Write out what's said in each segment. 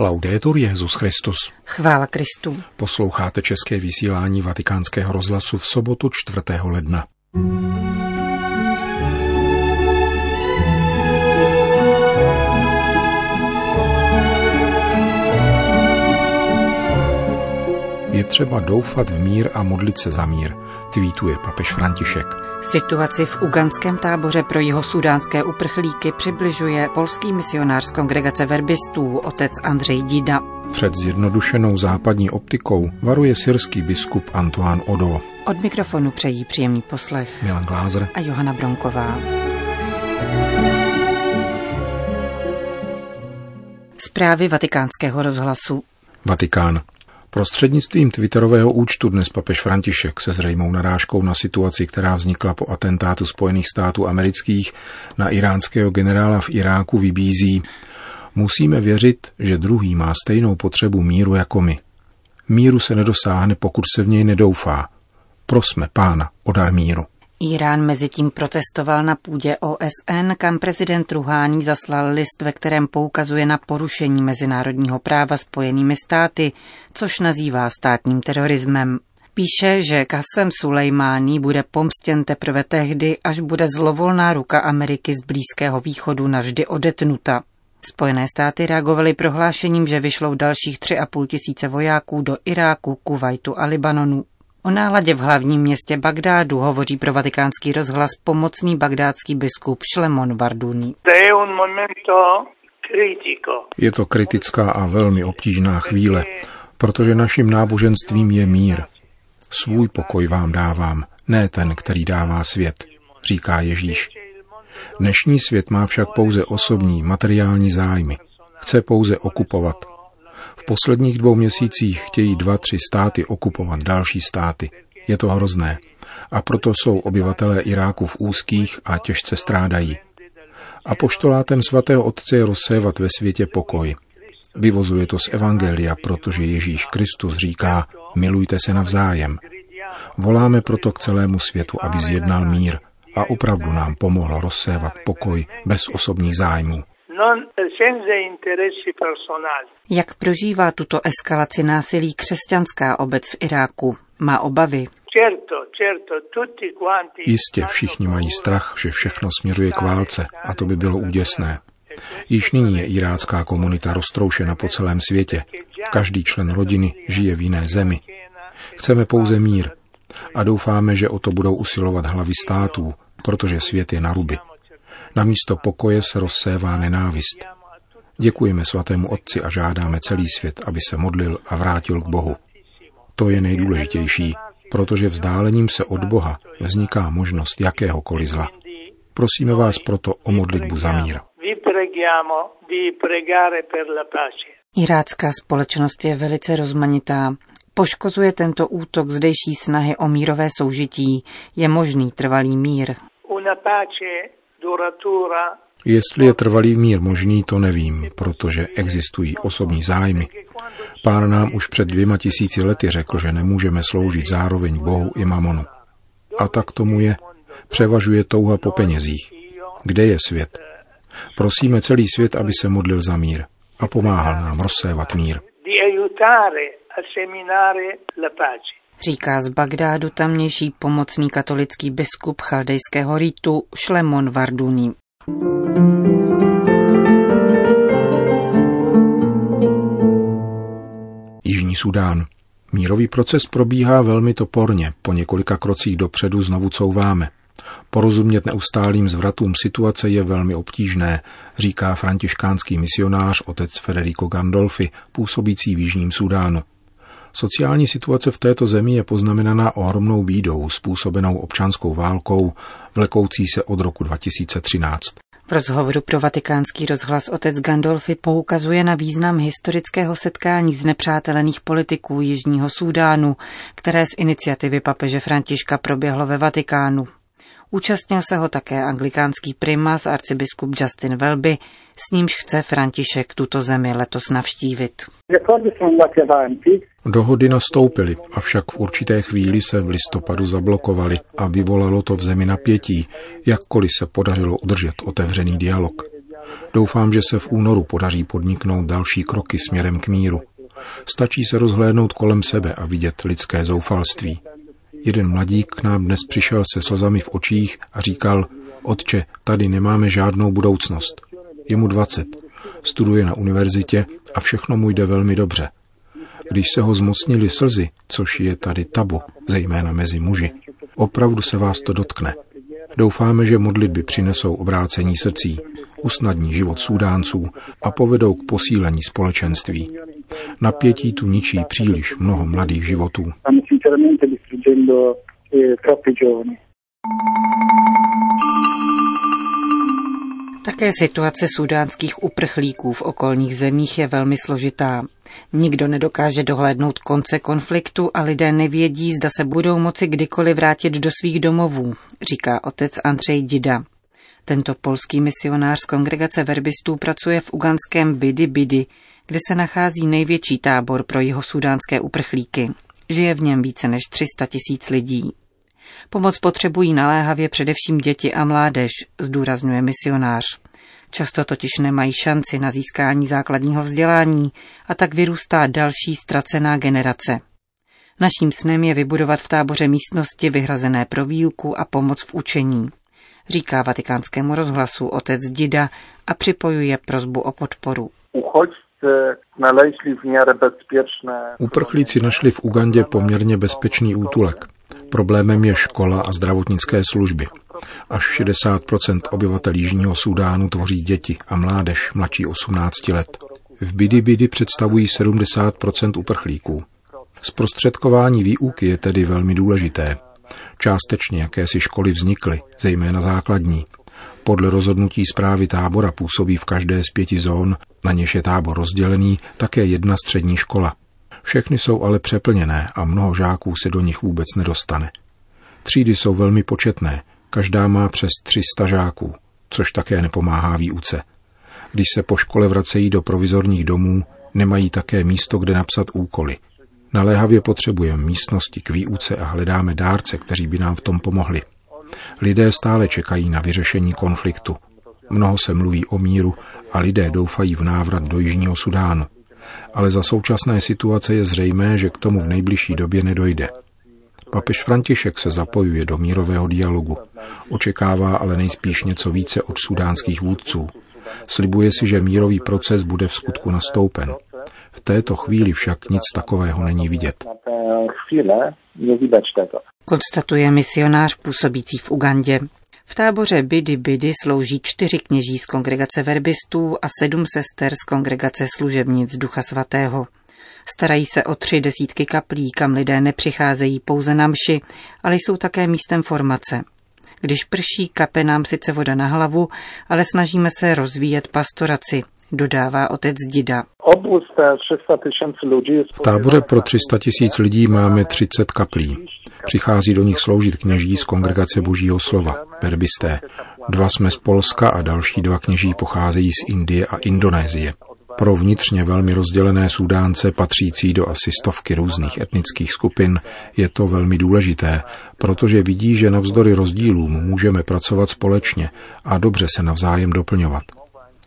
Laudetur Jezus Christus. Chvála Kristu. Posloucháte české vysílání Vatikánského rozhlasu v sobotu 4. ledna. Je třeba doufat v mír a modlit se za mír, tweetuje papež František. Situaci v uganském táboře pro jeho sudánské uprchlíky přibližuje polský misionář z kongregace verbistů, otec Andřej Dida. Před zjednodušenou západní optikou varuje syrský biskup Antoine Odo. Od mikrofonu přejí příjemný poslech Milan Glázer a Johana Bronková. Zprávy vatikánského rozhlasu. Vatikán. Prostřednictvím twitterového účtu dnes papež František se zřejmou narážkou na situaci, která vznikla po atentátu Spojených států amerických na iránského generála v Iráku vybízí. Musíme věřit, že druhý má stejnou potřebu míru jako my. Míru se nedosáhne, pokud se v něj nedoufá. Prosme pána o dar míru. Irán mezitím protestoval na půdě OSN, kam prezident Ruhání zaslal list, ve kterém poukazuje na porušení mezinárodního práva spojenými státy, což nazývá státním terorismem. Píše, že Kasem Sulejmání bude pomstěn teprve tehdy, až bude zlovolná ruka Ameriky z Blízkého východu navždy odetnuta. Spojené státy reagovaly prohlášením, že vyšlou dalších 3,5 tisíce vojáků do Iráku, Kuwaitu a Libanonu. O náladě v hlavním městě Bagdádu hovoří pro vatikánský rozhlas pomocný bagdádský biskup Šlemon Varduni. Je to kritická a velmi obtížná chvíle, protože naším náboženstvím je mír. Svůj pokoj vám dávám, ne ten, který dává svět, říká Ježíš. Dnešní svět má však pouze osobní, materiální zájmy. Chce pouze okupovat, v posledních dvou měsících chtějí dva, tři státy okupovat další státy. Je to hrozné. A proto jsou obyvatelé Iráku v úzkých a těžce strádají. A poštolátem svatého otce je rozsévat ve světě pokoj. Vyvozuje to z Evangelia, protože Ježíš Kristus říká, milujte se navzájem. Voláme proto k celému světu, aby zjednal mír a opravdu nám pomohlo rozsévat pokoj bez osobních zájmů. Jak prožívá tuto eskalaci násilí křesťanská obec v Iráku? Má obavy? Jistě všichni mají strach, že všechno směřuje k válce a to by bylo úděsné. Již nyní je irácká komunita roztroušena po celém světě. Každý člen rodiny žije v jiné zemi. Chceme pouze mír a doufáme, že o to budou usilovat hlavy států, protože svět je na ruby. Na místo pokoje se rozsévá nenávist. Děkujeme svatému Otci a žádáme celý svět, aby se modlil a vrátil k Bohu. To je nejdůležitější, protože vzdálením se od Boha vzniká možnost jakéhokoliv zla. Prosíme vás proto o modlitbu za mír. Irácká společnost je velice rozmanitá. Poškozuje tento útok zdejší snahy o mírové soužití. Je možný trvalý mír. Jestli je trvalý mír možný, to nevím, protože existují osobní zájmy. Pán nám už před dvěma tisíci lety řekl, že nemůžeme sloužit zároveň Bohu i mamonu. A tak tomu je. Převažuje touha po penězích. Kde je svět? Prosíme celý svět, aby se modlil za mír a pomáhal nám rozsévat mír. Říká z Bagdádu tamnější pomocný katolický biskup chaldejského rýtu Šlemon Varduni. Jižní Sudán. Mírový proces probíhá velmi toporně, po několika krocích dopředu znovu couváme. Porozumět neustálým zvratům situace je velmi obtížné, říká františkánský misionář otec Federico Gandolfi, působící v Jižním Sudánu. Sociální situace v této zemi je poznamenaná ohromnou bídou způsobenou občanskou válkou, vlekoucí se od roku 2013. V rozhovoru pro vatikánský rozhlas otec Gandolfi poukazuje na význam historického setkání z nepřátelených politiků Jižního Súdánu, které z iniciativy papeže Františka proběhlo ve Vatikánu. Účastnil se ho také anglikánský primas arcibiskup Justin Welby, s nímž chce František tuto zemi letos navštívit. Dohody nastoupily, avšak v určité chvíli se v listopadu zablokovaly a vyvolalo to v zemi napětí, jakkoliv se podařilo udržet otevřený dialog. Doufám, že se v únoru podaří podniknout další kroky směrem k míru. Stačí se rozhlédnout kolem sebe a vidět lidské zoufalství. Jeden mladík k nám dnes přišel se slzami v očích a říkal, otče, tady nemáme žádnou budoucnost. Je mu 20. Studuje na univerzitě a všechno mu jde velmi dobře. Když se ho zmocnili slzy, což je tady tabu, zejména mezi muži, opravdu se vás to dotkne. Doufáme, že modlitby přinesou obrácení srdcí, usnadní život Súdánců a povedou k posílení společenství. Napětí tu ničí příliš mnoho mladých životů. Také situace sudánských uprchlíků v okolních zemích je velmi složitá. Nikdo nedokáže dohlédnout konce konfliktu a lidé nevědí, zda se budou moci kdykoliv vrátit do svých domovů, říká otec Andřej Dida. Tento polský misionář z kongregace verbistů pracuje v uganském Bidi Bidi, kde se nachází největší tábor pro jeho sudánské uprchlíky. Žije v něm více než 300 tisíc lidí. Pomoc potřebují naléhavě především děti a mládež, zdůrazňuje misionář. Často totiž nemají šanci na získání základního vzdělání a tak vyrůstá další ztracená generace. Naším snem je vybudovat v táboře místnosti vyhrazené pro výuku a pomoc v učení, říká vatikánskému rozhlasu otec Dida a připojuje prozbu o podporu. Uprchlíci našli v Ugandě poměrně bezpečný útulek. Problémem je škola a zdravotnické služby. Až 60% obyvatel Jižního Súdánu tvoří děti a mládež mladší 18 let. V Bidi Bidi představují 70% uprchlíků. Zprostředkování výuky je tedy velmi důležité. Částečně jakési školy vznikly, zejména základní. Podle rozhodnutí zprávy tábora působí v každé z pěti zón, na něž je tábor rozdělený, také jedna střední škola. Všechny jsou ale přeplněné a mnoho žáků se do nich vůbec nedostane. Třídy jsou velmi početné, každá má přes 300 žáků, což také nepomáhá výuce. Když se po škole vracejí do provizorních domů, nemají také místo, kde napsat úkoly. Naléhavě potřebujeme místnosti k výuce a hledáme dárce, kteří by nám v tom pomohli. Lidé stále čekají na vyřešení konfliktu. Mnoho se mluví o míru a lidé doufají v návrat do Jižního Sudánu ale za současné situace je zřejmé, že k tomu v nejbližší době nedojde. Papež František se zapojuje do mírového dialogu. Očekává ale nejspíš něco více od sudánských vůdců. Slibuje si, že mírový proces bude v skutku nastoupen. V této chvíli však nic takového není vidět. Konstatuje misionář působící v Ugandě. V táboře Bidi Bidi slouží čtyři kněží z kongregace verbistů a sedm sester z kongregace služebnic Ducha Svatého. Starají se o tři desítky kaplí, kam lidé nepřicházejí pouze na mši, ale jsou také místem formace. Když prší, kape nám sice voda na hlavu, ale snažíme se rozvíjet pastoraci, dodává otec Dida. V táboře pro 300 tisíc lidí máme 30 kaplí. Přichází do nich sloužit kněží z kongregace Božího slova, verbisté. Dva jsme z Polska a další dva kněží pocházejí z Indie a Indonésie. Pro vnitřně velmi rozdělené Sudánce patřící do asi stovky různých etnických skupin je to velmi důležité, protože vidí, že navzdory rozdílům můžeme pracovat společně a dobře se navzájem doplňovat.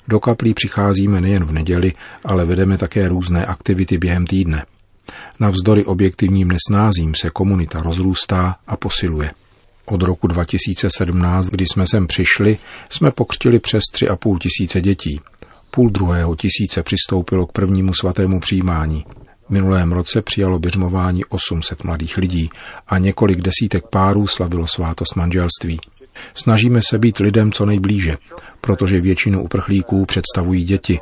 Do kaplí přicházíme nejen v neděli, ale vedeme také různé aktivity během týdne. Navzdory objektivním nesnázím se komunita rozrůstá a posiluje. Od roku 2017, kdy jsme sem přišli, jsme pokřtili přes 3,5 tisíce dětí. Půl druhého tisíce přistoupilo k prvnímu svatému přijímání. V minulém roce přijalo běžmování 800 mladých lidí a několik desítek párů slavilo svátost manželství. Snažíme se být lidem co nejblíže, protože většinu uprchlíků představují děti.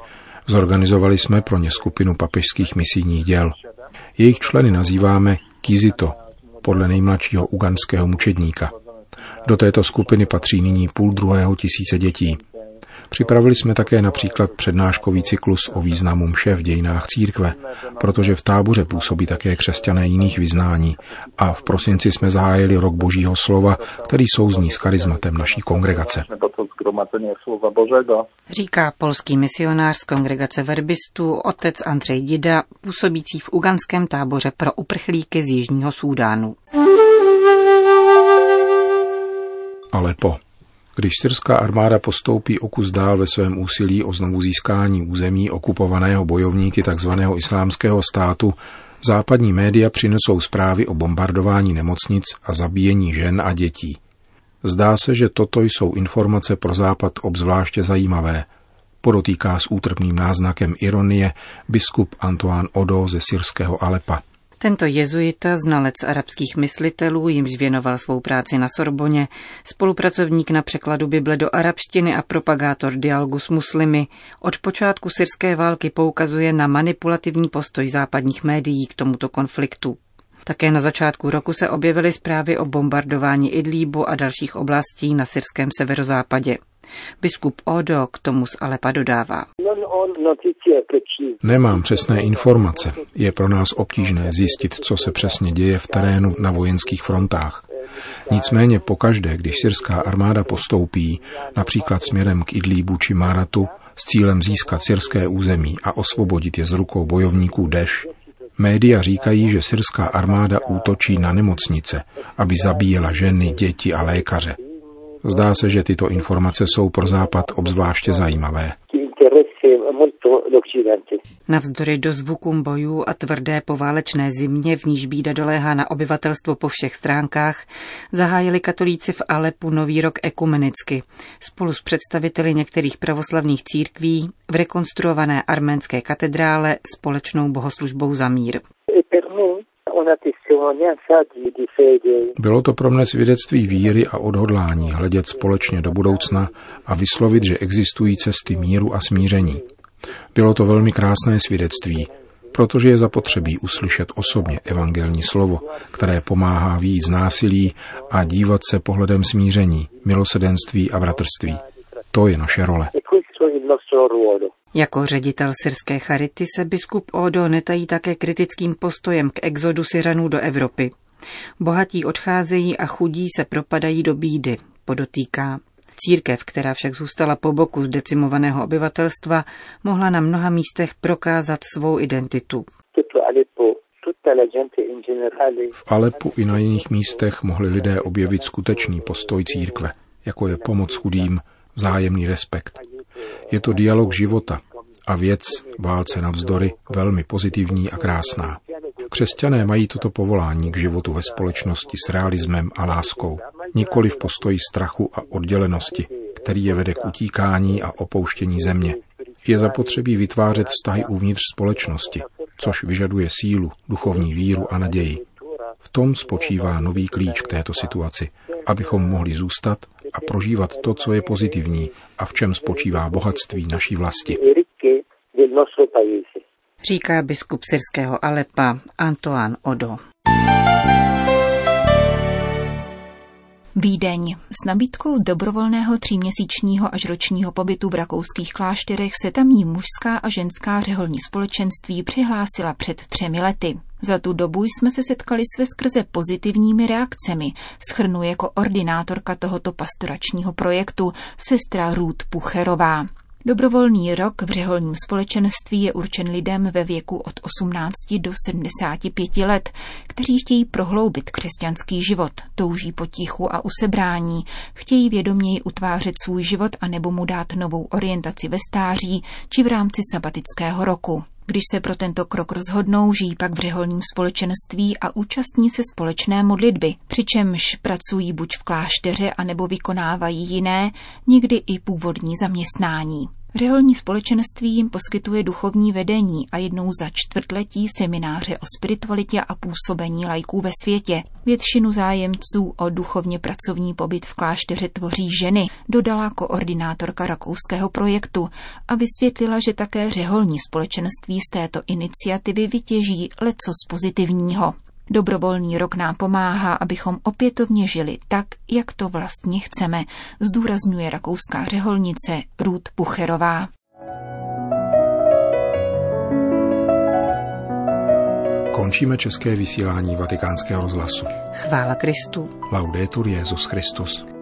Zorganizovali jsme pro ně skupinu papežských misijních děl. Jejich členy nazýváme Kizito, podle nejmladšího uganského mučedníka. Do této skupiny patří nyní půl druhého tisíce dětí. Připravili jsme také například přednáškový cyklus o významu mše v dějinách církve, protože v táboře působí také křesťané jiných vyznání a v prosinci jsme zahájili rok Božího slova, který souzní s charizmatem naší kongregace. Říká polský misionář z kongregace verbistů otec Andřej Dida, působící v uganském táboře pro uprchlíky z Jižního Súdánu. Ale po Když syrská armáda postoupí o kus dál ve svém úsilí o znovu získání území okupovaného bojovníky tzv. islámského státu, západní média přinesou zprávy o bombardování nemocnic a zabíjení žen a dětí. Zdá se, že toto jsou informace pro Západ obzvláště zajímavé, podotýká s útrpným náznakem ironie biskup Antoine Odo ze syrského Alepa. Tento jezuita, znalec arabských myslitelů, jimž věnoval svou práci na Sorboně, spolupracovník na překladu Bible do arabštiny a propagátor dialogu s muslimy, od počátku syrské války poukazuje na manipulativní postoj západních médií k tomuto konfliktu. Také na začátku roku se objevily zprávy o bombardování Idlíbu a dalších oblastí na syrském severozápadě. Biskup Odo k tomu z Alepa dodává. Nemám přesné informace. Je pro nás obtížné zjistit, co se přesně děje v terénu na vojenských frontách. Nicméně pokaždé, když syrská armáda postoupí, například směrem k Idlíbu či Maratu, s cílem získat syrské území a osvobodit je z rukou bojovníků Deš, média říkají, že syrská armáda útočí na nemocnice, aby zabíjela ženy, děti a lékaře. Zdá se, že tyto informace jsou pro Západ obzvláště zajímavé. Navzdory dozvukům bojů a tvrdé poválečné zimě, v níž bída doléhá na obyvatelstvo po všech stránkách, zahájili katolíci v Alepu nový rok ekumenicky. Spolu s představiteli některých pravoslavných církví v rekonstruované arménské katedrále společnou bohoslužbou za mír. Bylo to pro mne svědectví víry a odhodlání hledět společně do budoucna a vyslovit, že existují cesty míru a smíření. Bylo to velmi krásné svědectví, protože je zapotřebí uslyšet osobně evangelní slovo, které pomáhá víc násilí a dívat se pohledem smíření, milosedenství a bratrství. To je naše role. Jako ředitel syrské charity se biskup Odo netají také kritickým postojem k exodu Syřanů do Evropy. Bohatí odcházejí a chudí se propadají do bídy, podotýká. Církev, která však zůstala po boku zdecimovaného obyvatelstva, mohla na mnoha místech prokázat svou identitu. V Alepu i na jiných místech mohli lidé objevit skutečný postoj církve, jako je pomoc chudým, vzájemný respekt. Je to dialog života a věc válce navzdory velmi pozitivní a krásná. Křesťané mají toto povolání k životu ve společnosti s realismem a láskou, nikoli v postoji strachu a oddělenosti, který je vede k utíkání a opouštění země. Je zapotřebí vytvářet vztahy uvnitř společnosti, což vyžaduje sílu, duchovní víru a naději. V tom spočívá nový klíč k této situaci, abychom mohli zůstat a prožívat to, co je pozitivní a v čem spočívá bohatství naší vlasti. Říká biskup syrského Alepa Antoine Odo. Vídeň. S nabídkou dobrovolného tříměsíčního až ročního pobytu v rakouských klášterech se tamní mužská a ženská řeholní společenství přihlásila před třemi lety. Za tu dobu jsme se setkali s veskrze pozitivními reakcemi, schrnuje koordinátorka tohoto pastoračního projektu sestra Ruth Pucherová. Dobrovolný rok v řeholním společenství je určen lidem ve věku od 18 do 75 let, kteří chtějí prohloubit křesťanský život, touží potichu a usebrání, chtějí vědoměji utvářet svůj život a nebo mu dát novou orientaci ve stáří či v rámci sabatického roku. Když se pro tento krok rozhodnou, žijí pak v řeholním společenství a účastní se společné modlitby, přičemž pracují buď v klášteře, anebo vykonávají jiné, někdy i původní zaměstnání. Řeholní společenství jim poskytuje duchovní vedení a jednou za čtvrtletí semináře o spiritualitě a působení lajků ve světě. Většinu zájemců o duchovně pracovní pobyt v klášteře tvoří ženy, dodala koordinátorka rakouského projektu a vysvětlila, že také řeholní společenství z této iniciativy vytěží leco z pozitivního. Dobrovolný rok nám pomáhá, abychom opětovně žili tak, jak to vlastně chceme, zdůrazňuje rakouská řeholnice Ruth Pucherová. Končíme české vysílání vatikánského rozhlasu. Chvála Kristu. Laudetur Jezus Christus.